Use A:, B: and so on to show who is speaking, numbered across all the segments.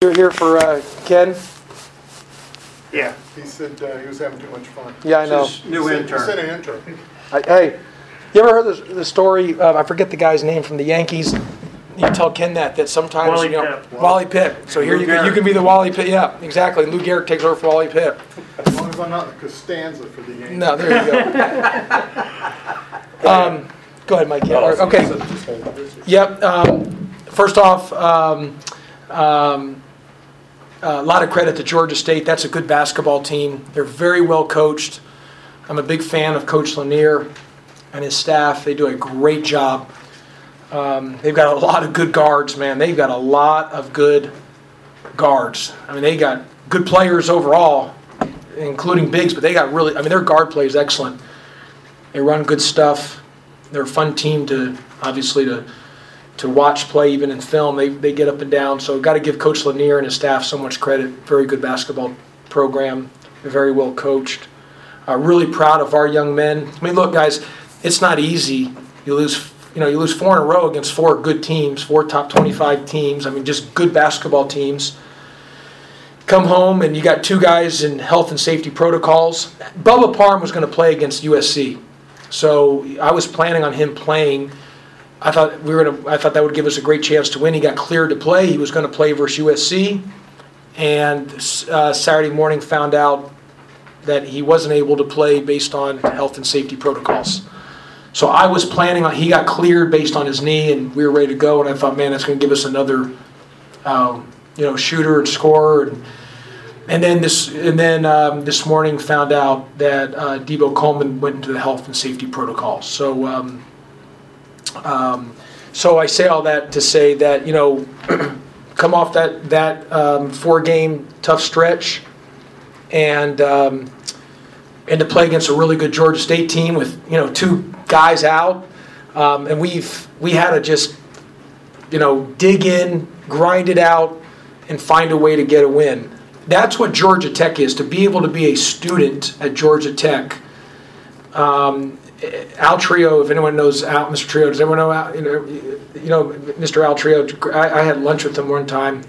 A: You're here for uh, Ken?
B: Yeah, he said uh, he was having too much fun.
A: Yeah, I know.
C: This New
B: He said- He said
C: intern.
B: an intern.
A: I- Hey, you ever heard the, the story, uh, I forget the guy's name from the Yankees? You tell Ken that, that sometimes,
C: Wally
A: you know.
C: Pipp.
A: Wally Pipp. So here
C: Lou
A: you can, you
C: Gehrig.
A: can be the Wally Pipp, yeah, exactly. Lou Gehrig takes over for Wally Pipp.
B: As long as I'm not in Costanza for the Yankees.
A: No, there you go. Um, Go ahead, Mike. Yeah, or- Okay. Yep. um, First off, um, um, a lot of credit to Georgia State. That's a good basketball team. They're very well coached. I'm a big fan of Coach Lanier and his staff. They do a great job. Um, They've got a lot of good guards, man. They've got a lot of good guards. I mean, they got good players overall, including bigs, but they got really, I mean, their guard play is excellent. They run good stuff. They're a fun team to, obviously, to to watch play even in film. They, they get up and down. So got to give Coach Lanier and his staff so much credit. Very good basketball program. Very well coached. Uh, really proud of our young men. I mean, look, guys, it's not easy. You lose, you know, you lose four in a row against four good teams, four top 25 teams. I mean, just good basketball teams. Come home and you got two guys in health and safety protocols. Bubba Parham was going to play against USC, so I was planning on him playing. I thought we were gonna. I thought that would give us a great chance to win. He got cleared to play. He was going to play versus USC, and uh, Saturday morning found out that he wasn't able to play based on health and safety protocols. So I was planning on. He got cleared based on his knee, and we were ready to go. And I thought, man, that's going to give us another, um, you know, shooter and scorer. And, and then this, and then um, this morning found out that uh, Debo Coleman went into the health and safety protocols. So. Um, um, so I say all that to say that you know, come off that that um, four game tough stretch, and um, and to play against a really good Georgia State team with you know two guys out, um, and we've we had to just you know dig in, grind it out, and find a way to get a win. That's what Georgia Tech is. To be able to be a student at Georgia Tech. Um, Al Trio, if anyone knows Al, Mr. Trio, does everyone know Al, you know, you know Mr. Al Trio? I, I had lunch with him one time.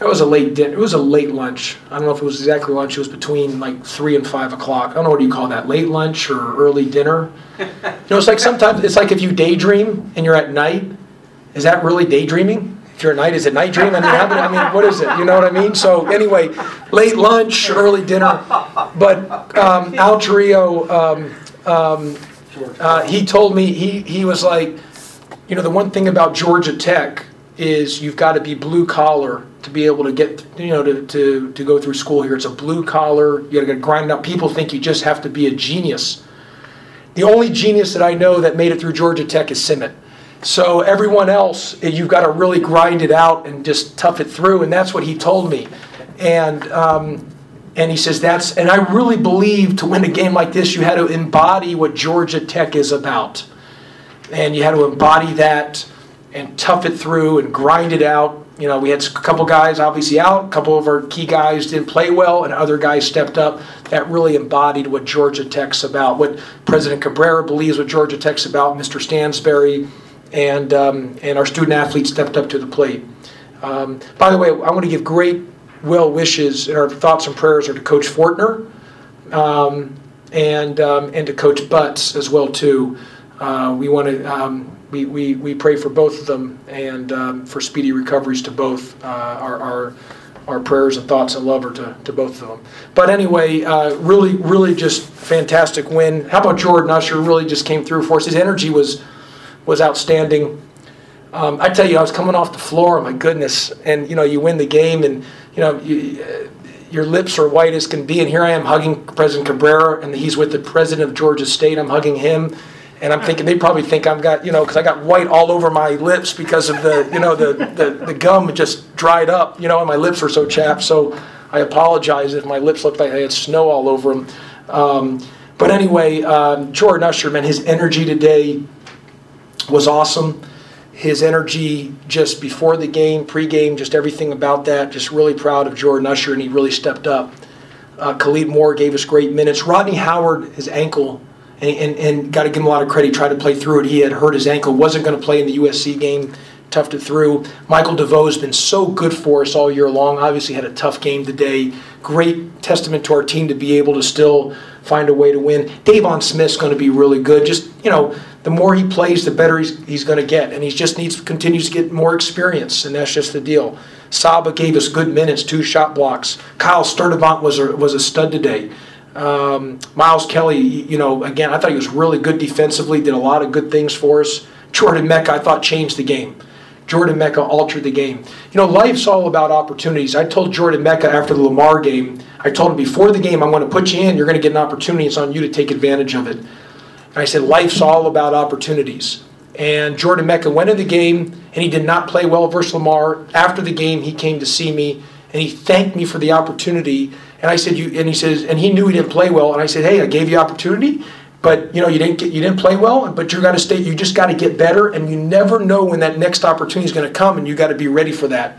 A: It was a late dinner. It was a late lunch. I don't know if it was exactly lunch. It was between like three and five o'clock. I don't know what do you call that, late lunch or early dinner. You know, it's like sometimes it's like if you daydream and you're at night. Is that really daydreaming? If you're at night, is it night dream? I mean, I mean, what is it? You know what I mean? So anyway, late lunch, early dinner. But um, Al Trio. Um, um, uh, he told me he he was like, you know, the one thing about Georgia Tech is you've got to be blue collar to be able to get you know to, to, to go through school here. It's a blue collar. You got to grind out. People think you just have to be a genius. The only genius that I know that made it through Georgia Tech is Simmet. So everyone else, you've got to really grind it out and just tough it through, and that's what he told me. And um, and he says that's, and I really believe to win a game like this, you had to embody what Georgia Tech is about. And you had to embody that and tough it through and grind it out. You know, we had a couple guys obviously out, a couple of our key guys didn't play well, and other guys stepped up that really embodied what Georgia Tech's about, what President Cabrera believes what Georgia Tech's about, Mr. Stansbury, and, um, and our student athletes stepped up to the plate. Um, by the way, I want to give great well wishes and our thoughts and prayers are to Coach Fortner um, and um, and to Coach Butts as well too. Uh, we want to um, we, we, we pray for both of them and um, for speedy recoveries to both. Uh, our, our our prayers and thoughts and love are to, to both of them. But anyway, uh, really really just fantastic win. How about Jordan Usher? Really just came through for us. His energy was was outstanding. Um, I tell you, I was coming off the floor. My goodness, and you know, you win the game, and you know, you, uh, your lips are white as can be. And here I am hugging President Cabrera, and he's with the president of Georgia State. I'm hugging him, and I'm thinking they probably think I've got you know, because I got white all over my lips because of the you know the, the the gum just dried up, you know, and my lips are so chapped. So I apologize if my lips looked like I had snow all over them. Um, but anyway, um, Jordan Usher, man, his energy today was awesome. His energy just before the game, pre-game, just everything about that. Just really proud of Jordan Usher, and he really stepped up. Uh, Khalid Moore gave us great minutes. Rodney Howard, his ankle, and, and, and got to give him a lot of credit. He tried to play through it. He had hurt his ankle, wasn't going to play in the USC game. toughed it through. Michael DeVoe has been so good for us all year long. Obviously, had a tough game today. Great testament to our team to be able to still find a way to win. Deivon Smith's going to be really good. Just you know, the more he plays, the better he's, he's going to get, and he just needs continues to get more experience, and that's just the deal. Saba gave us good minutes, two shot blocks. Kyle Sturdivant was a, was a stud today. Um, Miles Kelly, you know, again, I thought he was really good defensively, did a lot of good things for us. Jordan Meka, I thought, changed the game. Jordan Meka altered the game. You know, life's all about opportunities. I told Jordan Meka after the Lamar game, I told him before the game, I'm going to put you in, you're going to get an opportunity, it's on you to take advantage of it. And I said, life's all about opportunities. And Jordan Meka went in the game, and he did not play well versus Lamar. After the game, he came to see me, and he thanked me for the opportunity and I said, you, and he says, and he knew he didn't play well. And I said, hey, I gave you opportunity, but you know, you didn't get, you didn't play well, but you got to stay, you just got to get better. And you never know when that next opportunity is going to come and you got to be ready for that.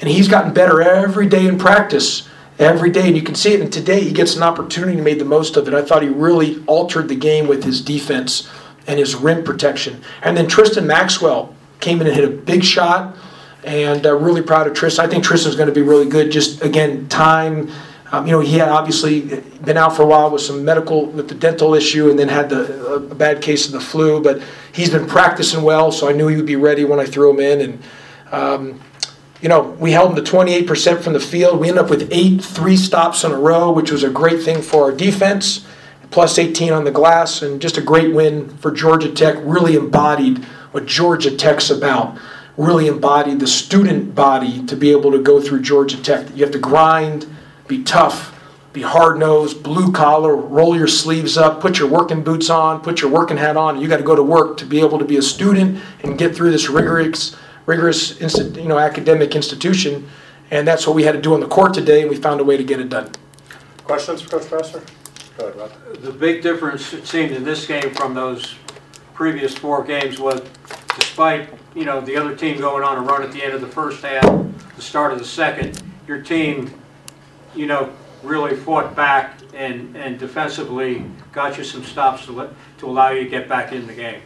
A: And he's gotten better every day in practice, every day. And you can see it. And today he gets an opportunity made the most of it. I thought he really altered the game with his defense and his rim protection. And then Tristan Maxwell came in and hit a big shot and uh, really proud of Tristan. I think Tristan's going to be really good. Just again, time, um, you know, he had obviously been out for a while with some medical, with the dental issue, and then had the, a bad case of the flu. But he's been practicing well, so I knew he would be ready when I threw him in. And um, you know, we held them to 28% from the field. We ended up with eight three stops in a row, which was a great thing for our defense. Plus 18 on the glass, and just a great win for Georgia Tech. Really embodied what Georgia Tech's about. Really embodied the student body to be able to go through Georgia Tech. You have to grind be tough, be hard nosed, blue collar, roll your sleeves up, put your working boots on, put your working hat on. You got to go to work to be able to be a student and get through this rigorous, rigorous, you know, academic institution. And that's what we had to do on the court today, and we found a way to get it done.
B: Questions for Coach Pastner?
C: Go ahead, Rob. The big difference, it seemed, in this game from those previous four games was despite, you know, the other team going on a run at the end of the first half, the start of the second, your team you know, really fought back and, and defensively got you some stops to, let, to allow you to get back in the game.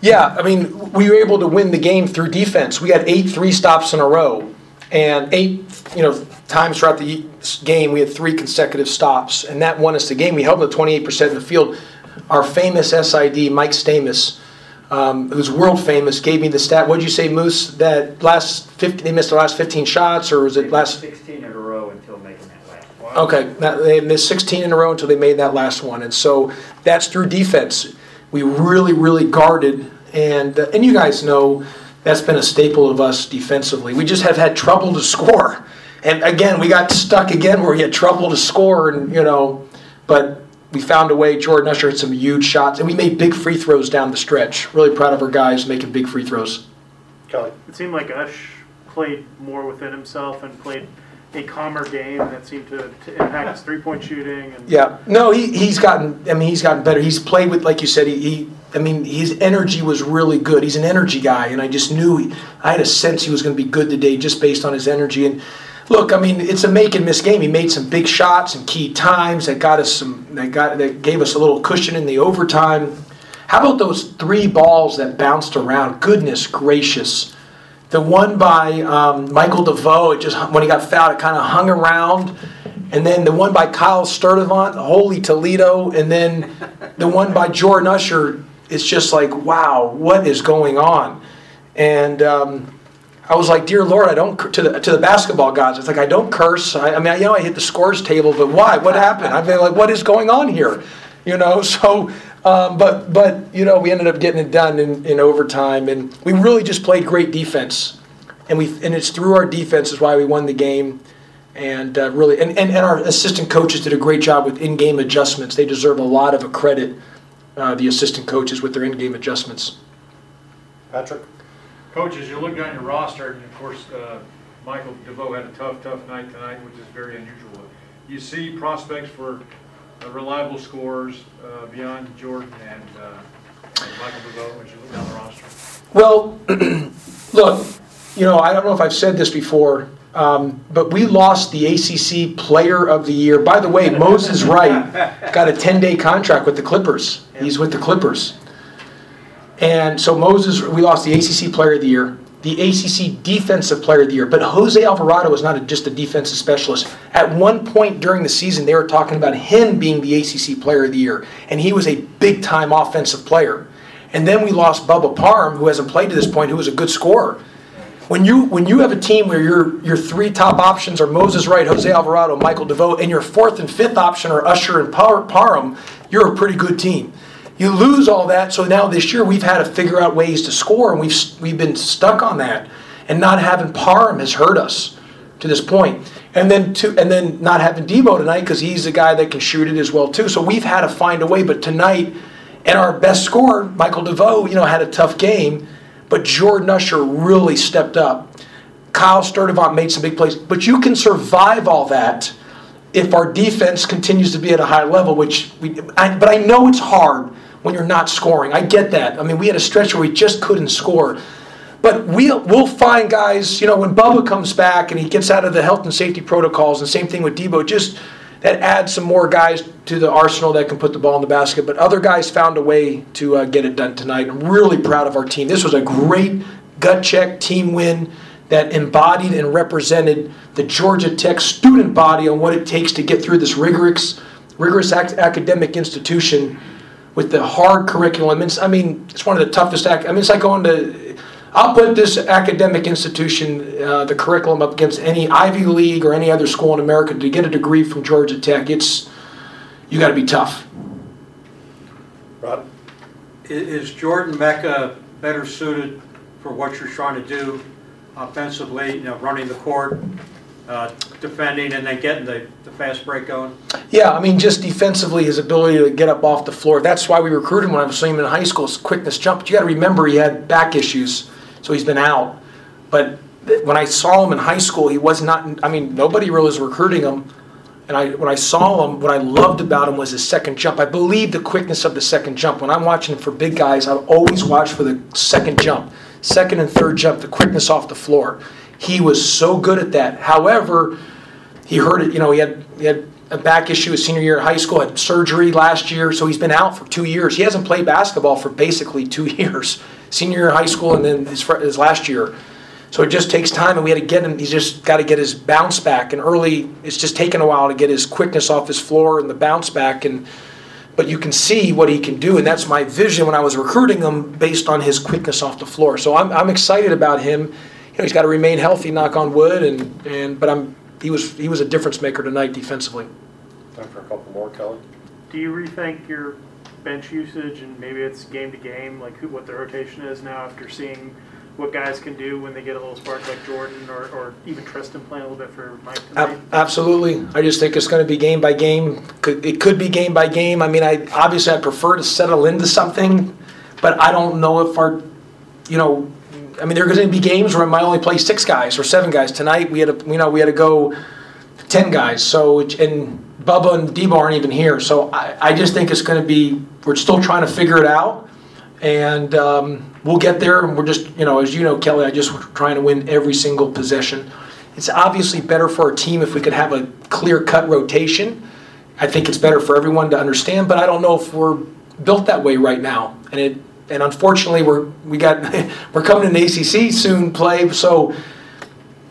A: Yeah, I mean, we were able to win the game through defense. We had eight three stops in a row, and eight, you know, times throughout the game we had three consecutive stops, and that won us the game. We held them to 28% in the field. Our famous SID, Mike Stamus, um, who's world famous, gave me the stat. What did you say, Moose? That last 50, they missed the last 15 shots, or was it last?
D: 16 in a row until making that last one.
A: Okay, they missed 16 in a row until they made that last one, and so that's through defense. We really, really guarded, and uh, and you guys know that's been a staple of us defensively. We just have had trouble to score, and again, we got stuck again where we had trouble to score, and you know, but we found a way. Jordan Usher had some huge shots, and we made big free throws down the stretch. Really proud of our guys making big free throws.
B: Kelly.
E: It seemed like Ush played more within himself and played a calmer game that seemed to, to impact his three point shooting. And
A: yeah, no, he, he's gotten. I mean, he's gotten better. He's played with, like you said, he, he. I mean, his energy was really good. He's an energy guy, and I just knew. He, I had a sense he was going to be good today just based on his energy and look, I mean, it's a make and miss game. He made some big shots and key times that got us some that got that gave us a little cushion in the overtime. How about those three balls that bounced around? Goodness gracious. The one by um, Michael DeVoe, it just when he got fouled, it kind of hung around. And then the one by Kyle Sturdivant, holy Toledo. And then the one by Jordan Usher, it's just like, wow, what is going on? And um, I was like, dear Lord, I don't to the to the basketball gods. It's like I don't curse. I, I mean, you know, I hit the scores table, but why? What happened? I've been like, what is going on here? You know, so. Um, but but you know, we ended up getting it done in, in overtime, and we really just played great defense, and we and it's through our defense is why we won the game, and uh, really, and, and, and our assistant coaches did a great job with in-game adjustments. They deserve a lot of a credit, uh, the assistant coaches with their in-game adjustments.
B: Patrick.
F: Coach, as you look down your roster, and of course, uh, Michael DeVoe had a tough, tough night tonight, which is very unusual. You see prospects for uh, reliable scorers uh, beyond Jordan and, uh, and Michael DeVoe as you look down the roster?
A: Well, look, you know, I don't know if I've said this before, um, but we lost the ACC Player of the Year. By the way, Moses Wright got a 10 day contract with the Clippers. He's with the Clippers. And so Moses, we lost the ACC Player of the Year, the ACC Defensive Player of the Year. But Jose Alvarado is not a, just a defensive specialist. At one point during the season, they were talking about him being the ACC Player of the Year, and he was a big time offensive player. And then we lost Bubba Parham, who hasn't played to this point, who was a good scorer. When you when you have a team where your your three top options are Moses Wright, Jose Alvarado, Michael DeVoe, and your fourth and fifth option are Usher and Parham, you're a pretty good team. You lose all that, so now this year we've had to figure out ways to score, and we've we've been stuck on that, and not having Parham has hurt us to this point. And then to, and then not having Debo tonight because he's the guy that can shoot it as well too. So we've had to find a way. But tonight, and our best scorer, Michael DeVoe, you know, had a tough game, but Jordan Usher really stepped up. Kyle Sturdivant made some big plays, but you can survive all that if our defense continues to be at a high level. Which, we, I, but I know it's hard when you're not scoring. I get that. I mean, we had a stretch where we just couldn't score. But we'll, we'll find guys, you know, when Bubba comes back and he gets out of the health and safety protocols, and same thing with Debo, just that adds some more guys to the arsenal that can put the ball in the basket. But other guys found a way to uh, get it done tonight. I'm really proud of our team. This was a great gut check team win that embodied and represented the Georgia Tech student body on what it takes to get through this rigorous, rigorous ac- academic institution with the hard curriculum. It's, I mean, it's one of the toughest. Ac- I mean, it's like going to. I'll put this academic institution, uh, the curriculum, up against any Ivy League or any other school in America to get a degree from Georgia Tech. It's you got to be tough.
B: Rod?
C: Is Jordan Meka better suited for what you're trying to do offensively, you know, running the court, uh, defending, and then getting the, the fast break going?
A: Yeah, I mean, just defensively, his ability to get up off the floor. That's why we recruited him when I was seeing him in high school. His quickness jump. But you got to remember, he had back issues, so he's been out. But when I saw him in high school, he was not. I mean, nobody really was recruiting him. And I, when I saw him, what I loved about him was his second jump. I believe the quickness of the second jump. When I'm watching for big guys, I always watch for the second jump, second and third jump, the quickness off the floor. He was so good at that. However, he hurt it. You know, he had he had a back issue his senior year of high school, had surgery last year, so he's been out for two years. He hasn't played basketball for basically two years, senior year of high school and then his, his last year. So it just takes time, and we had to get him. He's just got to get his bounce back. And early, it's just taken a while to get his quickness off his floor and the bounce back. And but you can see what he can do, and that's my vision when I was recruiting him, based on his quickness off the floor. So I'm, I'm excited about him. You know, he's got to remain healthy, knock on wood. And, and but I'm he was he was a difference maker tonight defensively.
B: Time for a couple more, Kelly.
E: Do you rethink your bench usage and maybe it's game to game, like who, what the rotation is now after seeing what guys can do when they get a little spark like Jordan or, or even Tristan playing a little bit for Mike tonight?
A: Absolutely. I just think it's going to be game by game. It could be game by game. I mean, I obviously I prefer to settle into something, but I don't know if our, you know, I mean, there are going to be games where I might only play six guys or seven guys. Tonight we had to, you know, we had to go ten guys. So and Bubba and Debo aren't even here. So I, I just think it's going to be. We're still trying to figure it out, and um, we'll get there. And we're just, you know, as you know, Kelly, I just trying to win every single possession. It's obviously better for our team if we could have a clear cut rotation. I think it's better for everyone to understand, but I don't know if we're built that way right now. And it and unfortunately we're we got we're coming to an ACC soon play, so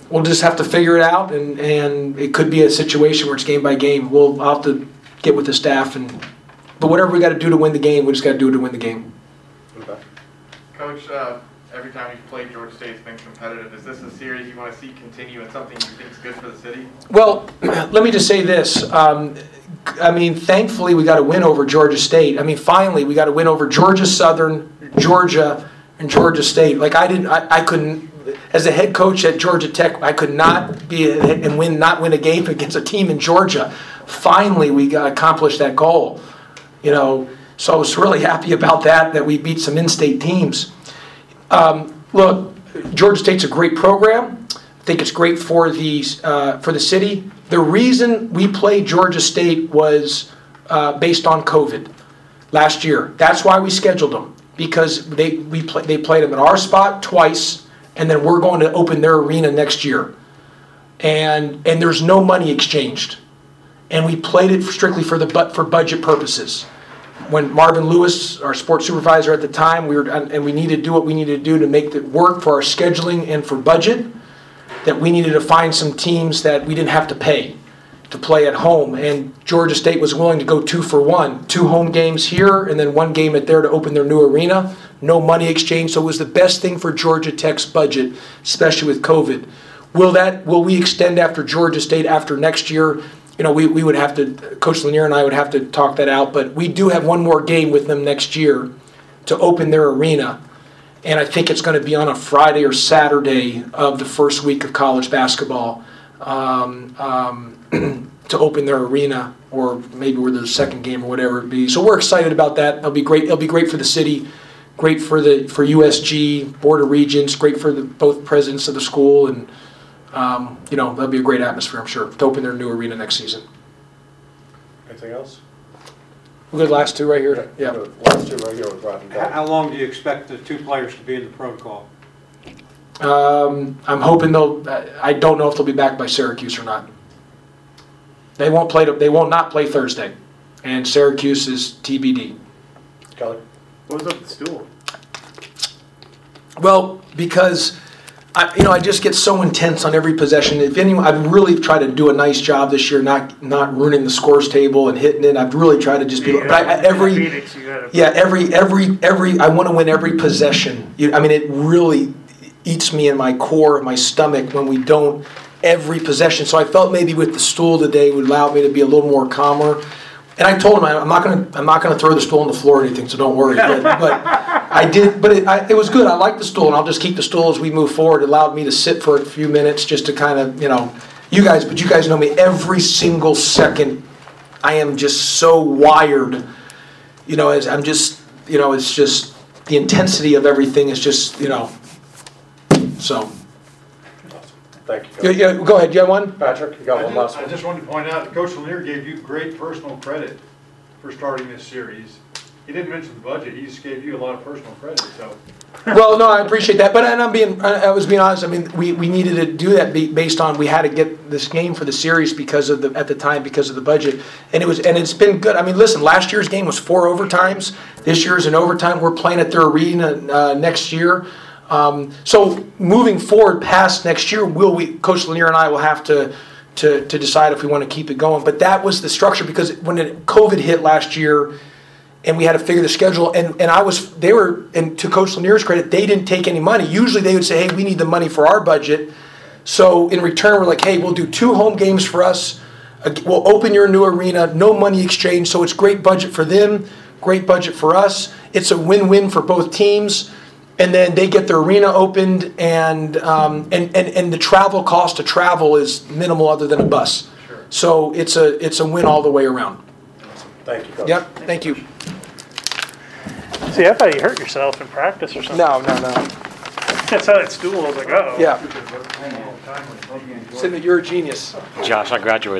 A: we'll just have to figure it out. And and it could be a situation where it's game by game. We'll I'll have to get with the staff and but whatever we got to do to win the game, we just got to do it to win the game.
B: Okay.
G: Coach, uh, every time you've played Georgia State, it's been competitive. Is this a series you want to see continue and something you think is good for the city?
A: Well, let me just say this. Um, I mean, thankfully, we got a win over Georgia State. I mean, finally, we got a win over Georgia Southern, Georgia, and Georgia State. Like I didn't, I, I couldn't. As a head coach at Georgia Tech, I could not be a, and win, not win a game against a team in Georgia. Finally, we got accomplished that goal. You know, so I was really happy about that. That we beat some in-state teams. Um, look, Georgia State's a great program. I think it's great for the uh, for the city. The reason we played Georgia State was uh, based on COVID last year. That's why we scheduled them because they we play, they played them at our spot twice, and then we're going to open their arena next year. And and there's no money exchanged, and we played it strictly for the but for budget purposes. When Marvin Lewis, our sports supervisor at the time, we were, and we needed to do what we needed to do to make it work for our scheduling and for budget, that we needed to find some teams that we didn't have to pay to play at home. And Georgia State was willing to go two for one, two home games here and then one game at there to open their new arena. No money exchange, so it was the best thing for Georgia Tech's budget, especially with COVID. Will that, will we extend after Georgia State after next year? You know, we, we would have to, Coach Lanier and I would have to talk that out, but we do have one more game with them next year to open their arena. And I think it's going to be on a Friday or Saturday of the first week of college basketball um, um, to open their arena, or maybe we're the second game or whatever it be. So we're excited about that. It'll be great. It'll be great for the city, great for the for USG Board of Regents, great for the both presidents of the school, and um, you know that'll be a great atmosphere, I'm sure, to open their new arena next season.
B: Anything else?
A: We'll go to the last two right here. Yeah.
B: The Last two right here with Rodney
C: How
B: Dodd.
C: how long do you expect the two players to be in the protocol?
A: Um, I'm hoping they'll. I- I don't know if they'll be back by Syracuse or not. They won't play. They won't not play Thursday, and Syracuse is TBD.
B: Kelly?
E: What was up with the stool?
A: Well, because I, you know, I just get so intense on every possession. If anyone, I've really tried to do a nice job this year, not not ruining the scores table and hitting it. I've really tried to just be. But I, I, every
E: Phoenix,
A: yeah, every every every I want to win every possession. You, I mean, it really eats me in my core, my stomach when we don't every possession. So I felt maybe with the stool today would allow me to be a little more calmer. And I told him I'm not gonna I'm not gonna throw the stool on the floor or anything, so don't worry. But, but I did, but it, I, it was good. I like the stool, and I'll just keep the stool as we move forward. It allowed me to sit for a few minutes just to kind of you know, you guys. But you guys know me. Every single second, I am just so wired you know, as I'm just, you know, it's just the intensity of everything is just, you know. So,
B: Thank you,
A: yeah, yeah, go ahead. You have one?
B: Patrick, you got
F: I
B: one
F: just-
B: last
F: I
B: one?
F: just wanted to point out, Coach Lanier gave you great personal credit for starting this series. He didn't mention the budget, he just gave you a lot of personal credit, so.
A: Well, no, I appreciate that, but and I'm being, I was being honest. I mean, we, we needed to do that based on we had to get this game for the series because of the at the time because of the budget, and it was and it's been good. I mean, listen, last year's game was four overtimes. This year's an overtime. We're playing at their arena uh, next year. Um, so moving forward past next year, will we, Coach Lanier and I will have to, to, to decide if we want to keep it going. But that was the structure because when it, COVID hit last year, and we had to figure the schedule, and, and I was, they were, and to Coach Lanier's credit, they didn't take any money. Usually they would say, hey, we need the money for our budget. So in return, we're like, hey, we'll do two home games for us. We'll open your new arena, no money exchange. So it's great budget for them, great budget for us. It's a win-win for both teams. And then they get their arena opened, and um, and, and and the travel cost to travel is minimal, other than a bus. So it's a it's a win all the way around.
B: Thank you, Coach.
A: Yep. Thank you.
E: See, I thought you hurt yourself in practice or something.
A: No, no, no.
E: That's how that stool. I was like, oh.
A: Yeah. Cindy, you're a genius.
H: Josh, I graduated